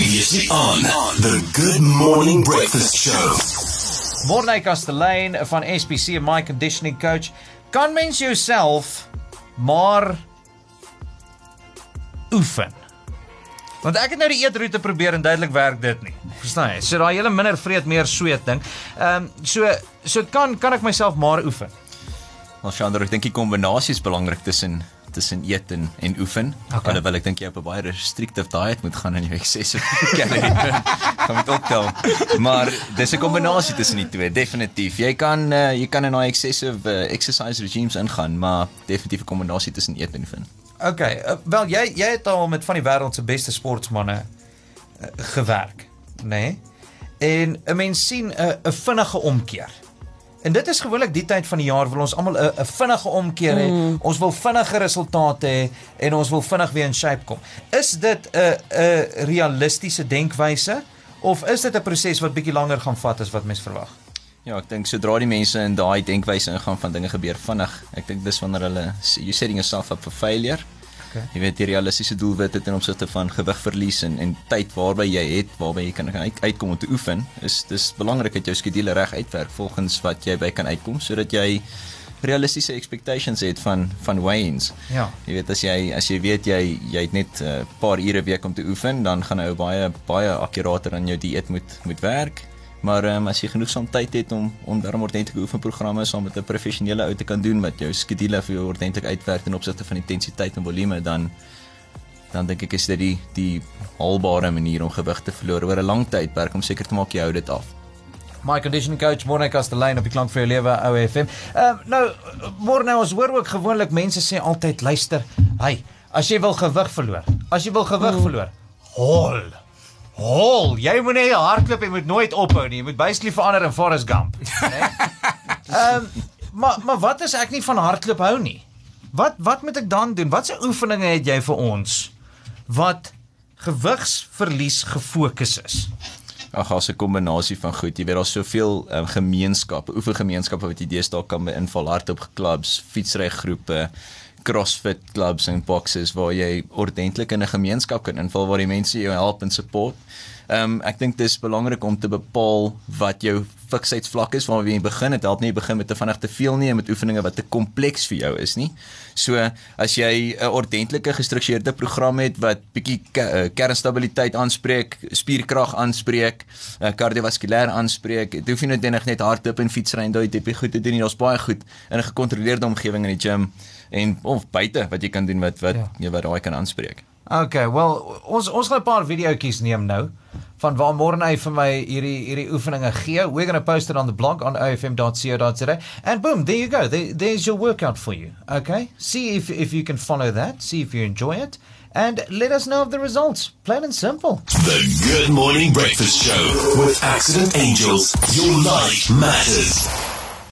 Previously on the Good Morning Breakfast Show. Morney Castellane van SPC My Conditioning Coach. Kan mens jouself maar oefen? Want ek het nou die eetroete probeer en duidelik werk dit nie. Verstaan jy? So daai hele minder vreet meer sweet ding. Ehm um, so so kan kan ek myself maar oefen. Maar Chandra, ek dink die kombinasie is belangrik tussen tussen eet en en oefen. Okay. Alhoewel ek dink jy op 'n baie restrictive diet moet gaan en jou excessive calorie gaan met optel. Maar dis 'n kombinasie tussen die twee, definitief. Jy kan uh, jy kan in daai excessive uh, exercise regimes ingaan, maar definitief 'n kombinasie tussen eet en oefen. Okay, uh, wel jy jy het al met van die wêreld se beste sportmense uh, gewerk, nê? Nee? En 'n mens sien 'n uh, 'n vinnige omkeer. En dit is gewoonlik die tyd van die jaar wil ons almal 'n vinnige omkeer hê. Mm. Ons wil vinnige resultate hê en ons wil vinnig weer in shape kom. Is dit 'n 'n realistiese denkwyse of is dit 'n proses wat bietjie langer gaan vat as wat mens verwag? Ja, ek dink sodra die mense in daai denkwyse ingaan van dinge gebeur vinnig, ek dink dis wanneer hulle you setting yourself up for failure. Okay. Jy weet die realistiese doelwitte ten opsigte van gewigverlies en en tyd waarby jy het waarby jy kan uit, uitkom om te oefen is dis belangrik dat jou skedule reg uitwerk volgens wat jy by kan uitkom sodat jy realistiese expectations het van van weigh-ins. Ja. Jy weet as jy as jy weet jy jy het net 'n uh, paar ure week om te oefen, dan gaan jy baie baie akkurater aan jou dieet moet moet werk. Maar um, as jy genoegsaam tyd het om om darm ordentlike oefenprogramme saam met 'n professionele ou te kan doen wat jou skedule vir jou ordentlik uitwerk in opsigte van intensiteit en volume, dan dan dink ek is dit die die haalbare manier om gewig te verloor oor 'n lang tydperk om seker te maak jy hou dit af. My conditioning coach Morne Castellane op die klank vir jou lewe OFM. Ehm uh, nou Morne ons hoor ook gewoonlik mense sê altyd luister, hey, as jy wil gewig verloor, as jy wil gewig mm. verloor, hol. Hol, jy moet net hardloop, jy moet nooit ophou nie. Jy moet basically verander in Forrest Gump, né? Ehm um, maar maar wat as ek nie van hardloop hou nie? Wat wat moet ek dan doen? Watse oefeninge het jy vir ons wat gewigsverlies gefokus is? Ag, as 'n kombinasie van goed. Jy weet daar's soveel um, gemeenskappe, oefengemeenskappe wat jy deesdae kan beïnval, hardloop klubs, fietsrygroepe, CrossFit klubs en boxes waar jy ordentlik in 'n gemeenskap kan inval waar die mense jou help en support. Ehm um, ek dink dit is belangrik om te bepaal wat jou fiksheidsvlak is waar jy begin. Dit help nie begin met te vinnig te veel nie en met oefeninge wat te kompleks vir jou is nie. So as jy 'n ordentlike gestruktureerde program het wat bietjie kernstabiliteit aanspreek, spierkrag aanspreek, kardiovaskulêr aanspreek, dit hoef nie noodwendig net hardloop en fietsry en daai tipe goed te doen nie. Daar's baie goed in 'n gekontroleerde omgewing in die gym en of buite wat jy kan doen wat wat ja. jy wat daai kan aanspreek. Okay, well ons ons gaan 'n paar videoetjies neem nou van waar môre hy vir my hierdie hierdie oefeninge gee. We're going to post it on the blog on ofm.co.za and boom, there you go. There, there's your workout for you. Okay? See if if you can follow that, see if you enjoy it and let us know of the results. Plain and simple. The Good Morning Breakfast Show with Accident Angels. Your life matters.